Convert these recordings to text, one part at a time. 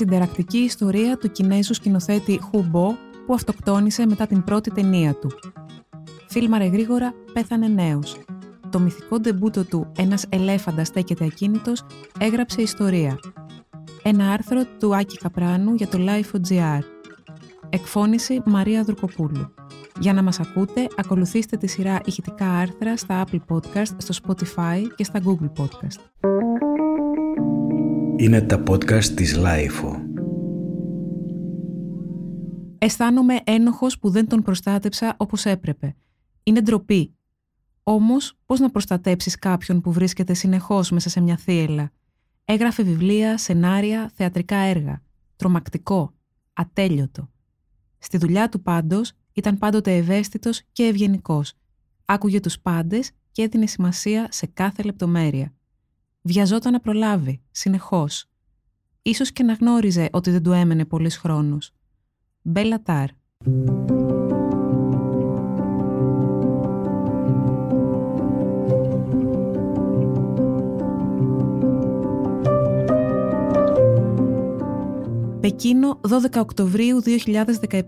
συνταρακτική ιστορία του Κινέζου σκηνοθέτη Χουμπό που αυτοκτόνησε μετά την πρώτη ταινία του. Φίλμαρε γρήγορα, πέθανε νέος. Το μυθικό ντεμπούτο του «Ένας ελέφαντας στέκεται ακίνητος» έγραψε ιστορία. Ένα άρθρο του Άκη Καπράνου για το Life.gr. Εκφώνηση Μαρία Δουρκοπούλου. Για να μας ακούτε, ακολουθήστε τη σειρά ηχητικά άρθρα στα Apple Podcast, στο Spotify και στα Google Podcast. Είναι τα podcast της Lifeo. Αισθάνομαι ένοχος που δεν τον προστάτεψα όπως έπρεπε. Είναι ντροπή. Όμως, πώς να προστατέψεις κάποιον που βρίσκεται συνεχώς μέσα σε μια θύελα; Έγραφε βιβλία, σενάρια, θεατρικά έργα. Τρομακτικό. Ατέλειωτο. Στη δουλειά του πάντως ήταν πάντοτε ευαίσθητος και ευγενικός. Άκουγε τους πάντες και έδινε σημασία σε κάθε λεπτομέρεια. Βιαζόταν να προλάβει, συνεχώς. Ίσως και να γνώριζε ότι δεν του έμενε πολύς χρόνος. Μπέλα Τάρ. Πεκίνο 12 Οκτωβρίου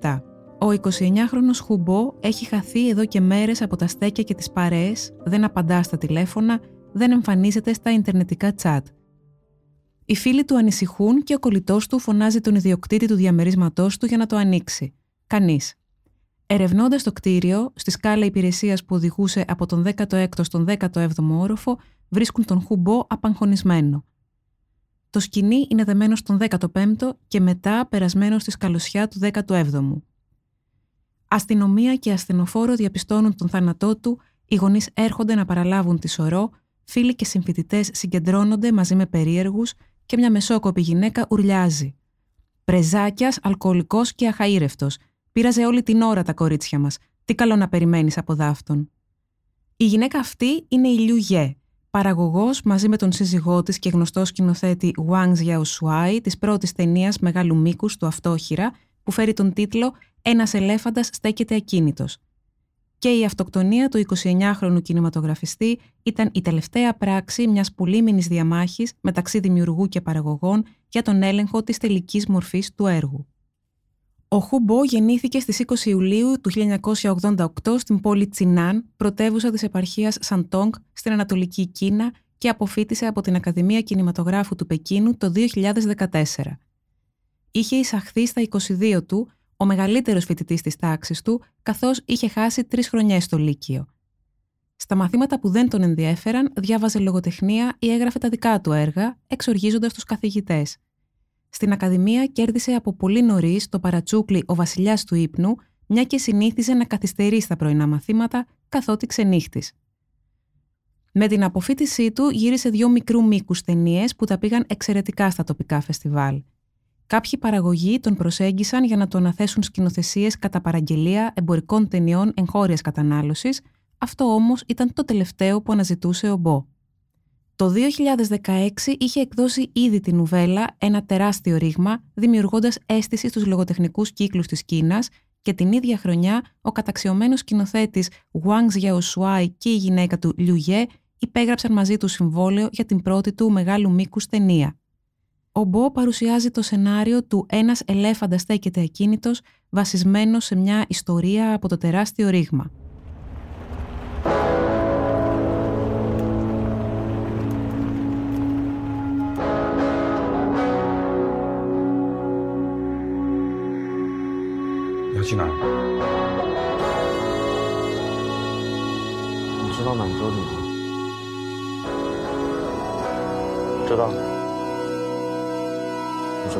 2017 ο 29χρονος Χουμπό έχει χαθεί εδώ και μέρες από τα στέκια και τις παρέες, δεν απαντά στα τηλέφωνα, δεν εμφανίζεται στα ιντερνετικά τσάτ. Οι φίλοι του ανησυχούν και ο κολλητός του φωνάζει τον ιδιοκτήτη του διαμερίσματός του για να το ανοίξει. Κανείς. Ερευνώντας το κτίριο, στη σκάλα υπηρεσίας που οδηγούσε από τον 16ο στον 17ο όροφο, βρίσκουν τον Χουμπό απαγχωνισμένο. Το σκηνή είναι δεμένο στον 15ο και μετά περασμένο στη σκαλωσιά του 17ου. Αστυνομία και ασθενοφόρο διαπιστώνουν τον θάνατό του, οι γονείς έρχονται να παραλάβουν τη σωρό, φίλοι και συμφοιτητές συγκεντρώνονται μαζί με περίεργους και μια μεσόκοπη γυναίκα ουρλιάζει. Πρεζάκιας, αλκοολικός και αχαήρευτο. Πήραζε όλη την ώρα τα κορίτσια μας. Τι καλό να περιμένεις από δάφτον. Η γυναίκα αυτή είναι η Λιου Γε, παραγωγός μαζί με τον σύζυγό της και γνωστό σκηνοθέτη Wang Jiaoshuai της πρώτης ταινίας μεγάλου μήκους του Αυτόχειρα, που φέρει τον τίτλο ένας ελέφαντας στέκεται ακίνητος. Και η αυτοκτονία του 29χρονου κινηματογραφιστή ήταν η τελευταία πράξη μιας πολύμηνη διαμάχης μεταξύ δημιουργού και παραγωγών για τον έλεγχο της τελικής μορφής του έργου. Ο Χουμπό γεννήθηκε στις 20 Ιουλίου του 1988 στην πόλη Τσινάν, πρωτεύουσα της επαρχίας Σαντόγκ στην Ανατολική Κίνα και αποφύτησε από την Ακαδημία Κινηματογράφου του Πεκίνου το 2014. Είχε εισαχθεί στα 22 του ο μεγαλύτερος φοιτητής της τάξης του, καθώς είχε χάσει τρεις χρονιές στο Λύκειο. Στα μαθήματα που δεν τον ενδιέφεραν, διάβαζε λογοτεχνία ή έγραφε τα δικά του έργα, εξοργίζοντας τους καθηγητές. Στην Ακαδημία κέρδισε από πολύ νωρίς το παρατσούκλι Ο Βασιλιάς του Ήπνου, μια και συνήθιζε να καθυστερεί στα πρωινά μαθήματα, καθότι ξενύχτης. Με την αποφύτισή του γύρισε δύο μικρού μήκους ταινίες που τα πήγαν εξαιρετικά στα τοπικά φεστιβάλ. Κάποιοι παραγωγοί τον προσέγγισαν για να τον αναθέσουν σκηνοθεσίες κατά παραγγελία εμπορικών ταινιών εγχώριας κατανάλωσης, αυτό όμως ήταν το τελευταίο που αναζητούσε ο Μπό. Το 2016 είχε εκδώσει ήδη την νουβέλα ένα τεράστιο ρήγμα, δημιουργώντας αίσθηση στους λογοτεχνικούς κύκλους της Κίνας και την ίδια χρονιά ο καταξιωμένος σκηνοθέτης Wang Jiaoshuai και η γυναίκα του Liu Ye υπέγραψαν μαζί τους συμβόλαιο για την πρώτη του μεγάλου μήκους ταινία ο Μπό παρουσιάζει το σενάριο του «Ένας ελέφαντας στέκεται ακίνητος» βασισμένος σε μια ιστορία από το τεράστιο ρήγμα. 知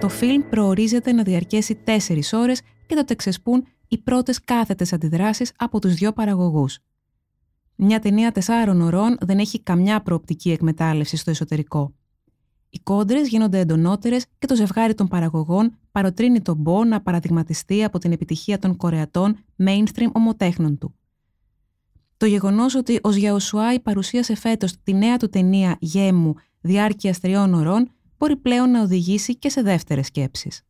Το φιλμ προορίζεται να διαρκέσει τέσσερις ώρες και τότε ξεσπούν οι πρώτες κάθετες αντιδράσεις από τους δυο παραγωγούς. Μια ταινία τεσσάρων ωρών δεν έχει καμιά προοπτική εκμετάλλευση στο εσωτερικό. Οι κόντρες γίνονται εντονότερες και το ζευγάρι των παραγωγών παροτρύνει τον Μπό να παραδειγματιστεί από την επιτυχία των κορεατών mainstream ομοτέχνων του. Το γεγονός ότι ο Γιαοσουάη παρουσίασε φέτος τη νέα του ταινία Γέμου διάρκεια τριών ωρών μπορεί πλέον να οδηγήσει και σε δεύτερες σκέψεις.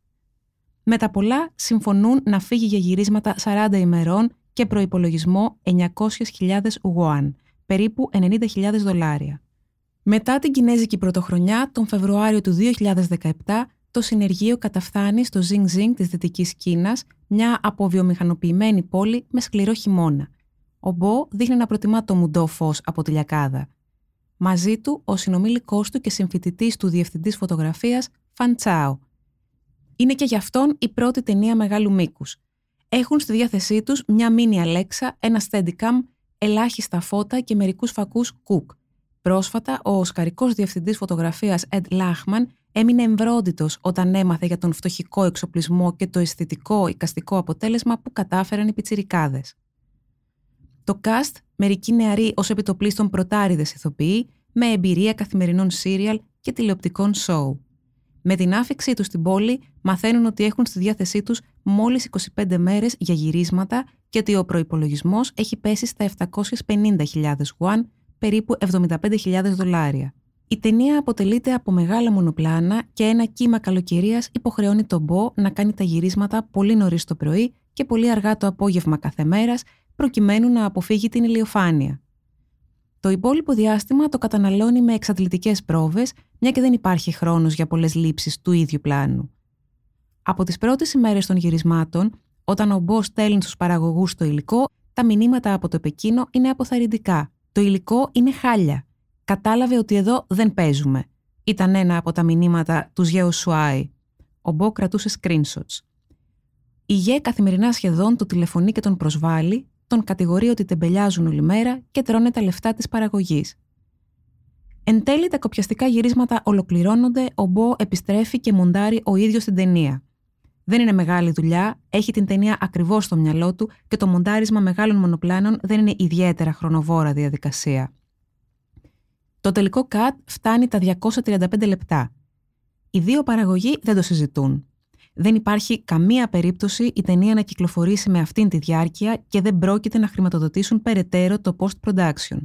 Με τα πολλά συμφωνούν να φύγει για γυρίσματα 40 ημερών και προϋπολογισμό 900.000 ουουάν, περίπου 90.000 δολάρια. Μετά την Κινέζικη Πρωτοχρονιά, τον Φεβρουάριο του 2017, το συνεργείο καταφθάνει στο Ζινγκ της Δυτικής Κίνας, μια αποβιομηχανοποιημένη πόλη με σκληρό χειμώνα. Ο Μπο δείχνει να προτιμά το μουντό φως από τη λιακάδα. Μαζί του, ο συνομήλικό του και συμφοιτητής του διευθυντής φωτογραφίας, Φαν Τσάο. Είναι και για αυτόν η πρώτη ταινία μεγάλου μήκους. Έχουν στη διάθεσή τους μια μίνι Αλέξα, ένα steadicam, ελάχιστα φώτα και μερικούς φακούς κουκ. Πρόσφατα, ο οσκαρικός διευθυντής φωτογραφίας Ed Lachman έμεινε εμβρόντιτος όταν έμαθε για τον φτωχικό εξοπλισμό και το αισθητικό οικαστικό αποτέλεσμα που κατάφεραν οι πιτσιρικάδες. Το cast, μερικοί νεαροί ως επιτοπλίστων πρωτάριδε ηθοποιοί, με εμπειρία καθημερινών σύριαλ και τηλεοπτικών σοου. Με την άφηξή τους στην πόλη, μαθαίνουν ότι έχουν στη διάθεσή τους μόλις 25 μέρες για γυρίσματα και ότι ο προπολογισμό έχει πέσει στα 750.000 γουάν, περίπου 75.000 δολάρια. Η ταινία αποτελείται από μεγάλα μονοπλάνα και ένα κύμα καλοκαιρίας υποχρεώνει τον Μπό να κάνει τα γυρίσματα πολύ νωρίς το πρωί και πολύ αργά το απόγευμα κάθε μέρας, προκειμένου να αποφύγει την ηλιοφάνεια. Το υπόλοιπο διάστημα το καταναλώνει με εξαντλητικές πρόβες, μια και δεν υπάρχει χρόνος για πολλές λήψεις του ίδιου πλάνου. Από τις πρώτες ημέρες των γυρισμάτων, όταν ο Μπό στέλνει στους παραγωγούς το υλικό, τα μηνύματα από το Πεκίνο είναι αποθαρρυντικά. Το υλικό είναι χάλια. Κατάλαβε ότι εδώ δεν παίζουμε. Ήταν ένα από τα μηνύματα τους Γέου Σουάι. Ο Μπό κρατούσε screenshots. Η ΓΕ καθημερινά σχεδόν του τηλεφωνεί και τον προσβάλλει, τον κατηγορεί ότι τεμπελιάζουν όλη μέρα και τρώνε τα λεφτά της παραγωγής. Εν τέλει, τα κοπιαστικά γυρίσματα ολοκληρώνονται, ο Μπό επιστρέφει και μοντάρει ο ίδιος την ταινία. Δεν είναι μεγάλη δουλειά, έχει την ταινία ακριβώς στο μυαλό του και το μοντάρισμα μεγάλων μονοπλάνων δεν είναι ιδιαίτερα χρονοβόρα διαδικασία. Το τελικό cut φτάνει τα 235 λεπτά. Οι δύο παραγωγοί δεν το συζητούν. Δεν υπάρχει καμία περίπτωση η ταινία να κυκλοφορήσει με αυτήν τη διάρκεια και δεν πρόκειται να χρηματοδοτήσουν περαιτέρω το post-production.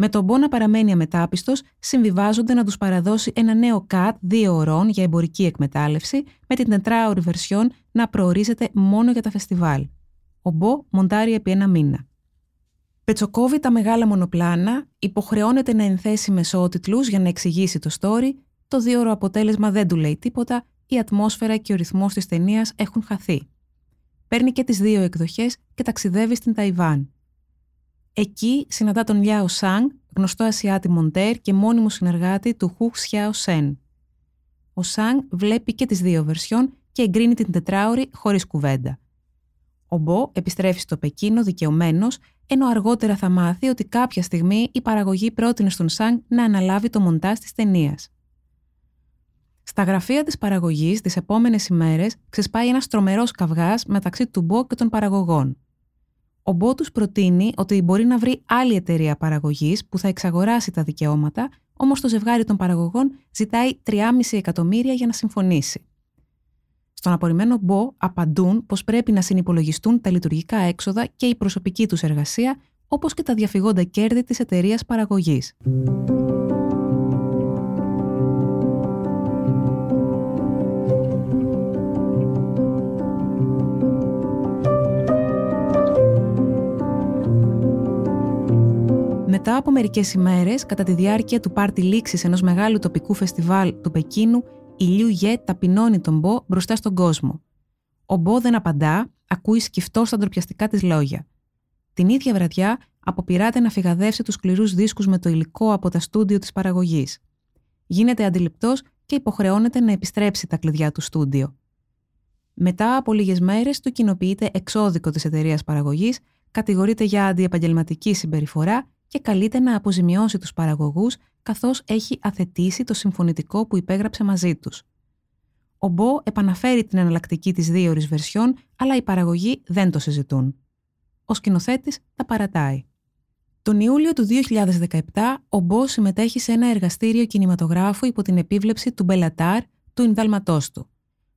Με τον Μπό να παραμένει αμετάπιστος, συμβιβάζονται να τους παραδώσει ένα νέο cut δύο ωρών για εμπορική εκμετάλλευση, με την τετράωρη βερσιόν να προορίζεται μόνο για τα φεστιβάλ. Ο Μπό μοντάρει επί ένα μήνα. Πετσοκόβει τα μεγάλα μονοπλάνα, υποχρεώνεται να ενθέσει μεσότιτλους για να εξηγήσει το story, το δύο ώρο αποτέλεσμα δεν του λέει τίποτα, η ατμόσφαιρα και ο ρυθμός της ταινίας έχουν χαθεί. Παίρνει και τις δύο εκδοχές και ταξιδεύει στην Ταϊβάν. Εκεί συναντά τον Λιάο Σανγκ, γνωστό Ασιάτη Μοντέρ και μόνιμο συνεργάτη του Χου Χσιάο Σιέν. Ο Σανγκ βλέπει και τις δύο βερσιόν και εγκρίνει την τετράωρη χωρίς κουβέντα. Ο Μπο επιστρέφει στο Πεκίνο δικαιωμένος, ενώ αργότερα θα μάθει ότι κάποια στιγμή η παραγωγή πρότεινε στον Σανγκ να αναλάβει το μοντάζ της ταινίας. Στα γραφεία της παραγωγής τις επόμενες ημέρες ξεσπάει ένας τρομερός καυγάς μεταξύ του Μπο και των παραγωγών. Ο Μπό του προτείνει ότι μπορεί να βρει άλλη εταιρεία παραγωγής που θα εξαγοράσει τα δικαιώματα, όμως το ζευγάρι των παραγωγών ζητάει 3,5 εκατομμύρια για να συμφωνήσει. Στον απορριμμένο Μπο απαντούν πως πρέπει να συνυπολογιστούν τα λειτουργικά έξοδα και η προσωπική τους εργασία, όπως και τα διαφυγόντα κέρδη της εταιρείας παραγωγής. Μετά από μερικές ημέρες, κατά τη διάρκεια του πάρτι λήξης ενός μεγάλου τοπικού φεστιβάλ του Πεκίνου, η Λιου Γε ταπεινώνει τον Μπο μπροστά στον κόσμο. Ο Μπο δεν απαντά, ακούει σκυφτό στα ντροπιαστικά της λόγια. Την ίδια βραδιά, αποπειράται να φυγαδεύσει τους σκληρούς δίσκους με το υλικό από τα στούντιο της παραγωγής. Γίνεται αντιληπτός και υποχρεώνεται να επιστρέψει τα κλειδιά του στούντιο. Μετά από λίγες μέρες, του κοινοποιείται εξώδικο της εταιρείας παραγωγής, κατηγορείται για αντιεπαγγελματική συμπεριφορά και καλείται να αποζημιώσει τους παραγωγούς καθώς έχει αθετήσει το συμφωνητικό που υπέγραψε μαζί τους. Ο Μπό επαναφέρει την εναλλακτική της δύο βερσιόν, αλλά οι παραγωγοί δεν το συζητούν. Ο σκηνοθέτης τα παρατάει. Τον Ιούλιο του 2017, ο Μπό συμμετέχει σε ένα εργαστήριο κινηματογράφου υπό την επίβλεψη του Μπελατάρ, του Ινδαλματός του.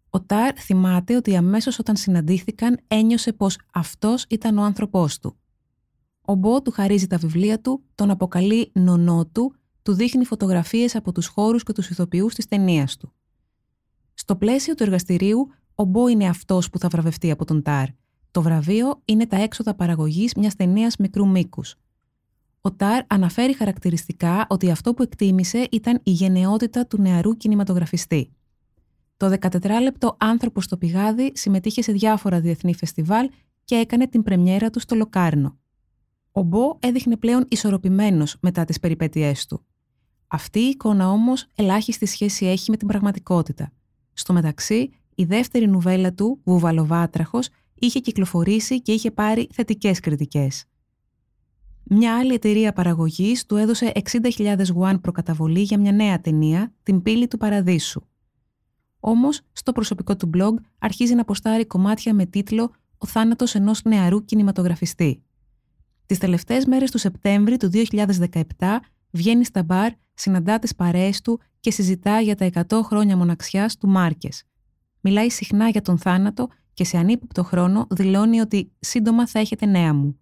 Ο Τάρ θυμάται ότι αμέσως όταν συναντήθηκαν ένιωσε πως αυτός ήταν ο άνθρωπός του. Ο Μπό του χαρίζει τα βιβλία του, τον αποκαλεί νονό του, του δείχνει φωτογραφίες από τους χώρους και τους ηθοποιούς της ταινίας του. Στο πλαίσιο του εργαστηρίου, ο Μπό είναι αυτός που θα βραβευτεί από τον Τάρ. Το βραβείο είναι τα έξοδα παραγωγής μιας ταινίας μικρού μήκους. Ο Τάρ αναφέρει χαρακτηριστικά ότι αυτό που εκτίμησε ήταν η γενναιότητα του νεαρού κινηματογραφιστή. Το 14λεπτο άνθρωπο στο πηγάδι συμμετείχε σε διάφορα διεθνή φεστιβάλ και έκανε την πρεμιέρα του στο Λοκάρνο. Ο Μπό έδειχνε πλέον ισορροπημένος μετά τις περιπέτειές του. Αυτή η εικόνα όμως ελάχιστη σχέση έχει με την πραγματικότητα. Στο μεταξύ, η δεύτερη νουβέλα του, Βουβαλοβάτραχος, είχε κυκλοφορήσει και είχε πάρει θετικές κριτικές. Μια άλλη εταιρεία παραγωγής του έδωσε 60.000 γουάν προκαταβολή για μια νέα ταινία, Την πύλη του Παραδείσου. Όμως, στο προσωπικό του blog αρχίζει να αποστάρει κομμάτια με τίτλο Ο θάνατος ενός νεαρού κινηματογραφιστή. Τις τελευταίες μέρες του Σεπτέμβρη του 2017 βγαίνει στα μπαρ, συναντά τις παρέες του και συζητά για τα 100 χρόνια μοναξιάς του Μάρκες. Μιλάει συχνά για τον θάνατο και σε ανύποπτο χρόνο δηλώνει ότι σύντομα θα έχετε νέα μου.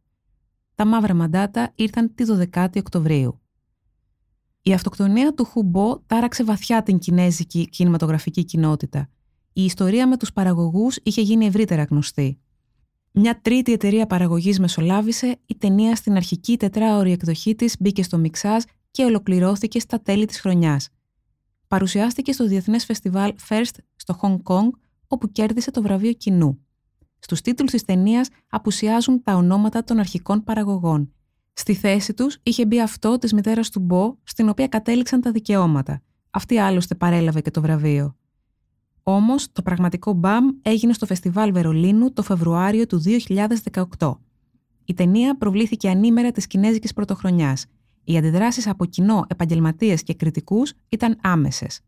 Τα μαύρα μαντάτα ήρθαν τη 12η Οκτωβρίου. Η αυτοκτονία του Χουμπό τάραξε βαθιά την κινέζικη κινηματογραφική κοινότητα. Η ιστορία με τους παραγωγούς είχε γίνει ευρύτερα γνωστή. Μια τρίτη εταιρεία παραγωγής μεσολάβησε, η ταινία στην αρχική τετράωρη εκδοχή της μπήκε στο μιξάζ και ολοκληρώθηκε στα τέλη της χρονιάς. Παρουσιάστηκε στο Διεθνές Φεστιβάλ First στο Hong Kong, όπου κέρδισε το βραβείο κοινού. Στους τίτλους της ταινίας απουσιάζουν τα ονόματα των αρχικών παραγωγών. Στη θέση τους είχε μπει αυτό της μητέρας του Μπο, στην οποία κατέληξαν τα δικαιώματα. Αυτή άλλωστε παρέλαβε και το βραβείο. Όμως, το πραγματικό μπαμ έγινε στο Φεστιβάλ Βερολίνου το Φεβρουάριο του 2018. Η ταινία προβλήθηκε ανήμερα της Κινέζικης Πρωτοχρονιάς. Οι αντιδράσεις από κοινό, επαγγελματίες και κριτικούς ήταν άμεσες.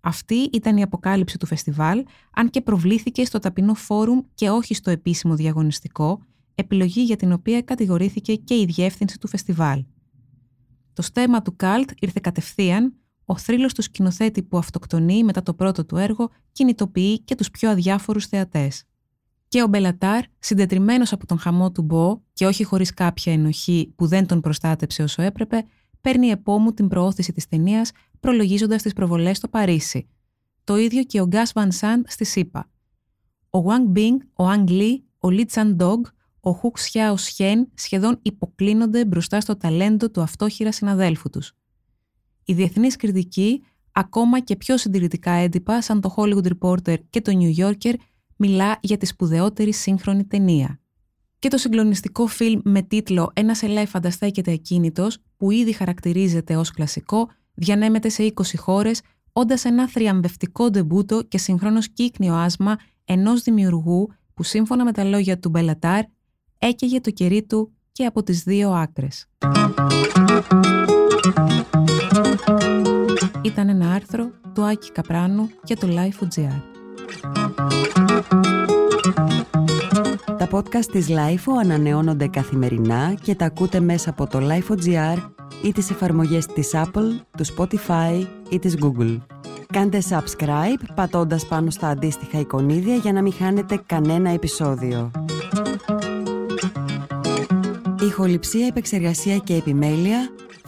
Αυτή ήταν η αποκάλυψη του φεστιβάλ, αν και προβλήθηκε στο ταπεινό φόρουμ και όχι στο επίσημο διαγωνιστικό, επιλογή για την οποία κατηγορήθηκε και η διεύθυνση του φεστιβάλ. Το στέμα του Καλτ ήρθε κατευθείαν, ο θρύλος του σκηνοθέτη που αυτοκτονεί μετά το πρώτο του έργο κινητοποιεί και τους πιο αδιάφορους θεατές. Και ο Μπελατάρ, συντετριμένος από τον χαμό του Μπό και όχι χωρίς κάποια ενοχή που δεν τον προστάτεψε όσο έπρεπε, παίρνει επόμου την προώθηση της ταινίας προλογίζοντας τις προβολές στο Παρίσι. Το ίδιο και ο Γκάς Βαν Σαντ στη ΣΥΠΑ. Ο Wang Bing, ο Ang Lee, ο Li Chan Dog, ο Χουκ Σιάο Σιέν σχεδόν υποκλίνονται μπροστά στο ταλέντο του αυτόχειρα συναδέλφου τους. Η διεθνής κριτική, ακόμα και πιο συντηρητικά έντυπα σαν το Hollywood Reporter και το New Yorker, μιλά για τη σπουδαιότερη σύγχρονη ταινία. Και το συγκλονιστικό φιλμ με τίτλο «Ένας ελέφαντας στέκεται ακίνητος», που ήδη χαρακτηρίζεται ως κλασικό, διανέμεται σε 20 χώρες, όντας ένα θριαμβευτικό ντεμπούτο και συγχρόνως κύκνιο άσμα ενός δημιουργού που σύμφωνα με τα λόγια του Μπελατάρ έκαιγε το κερί του και από τις δύο άκρες. Ήταν ένα άρθρο του Άκη Καπράνου για το Life.gr. Τα podcast της Life ανανεώνονται καθημερινά και τα ακούτε μέσα από το Life.gr ή τις εφαρμογές της Apple, του Spotify ή της Google. Κάντε subscribe πατώντας πάνω στα αντίστοιχα εικονίδια για να μην χάνετε κανένα επεισόδιο. Ηχοληψία, επεξεργασία και επιμέλεια,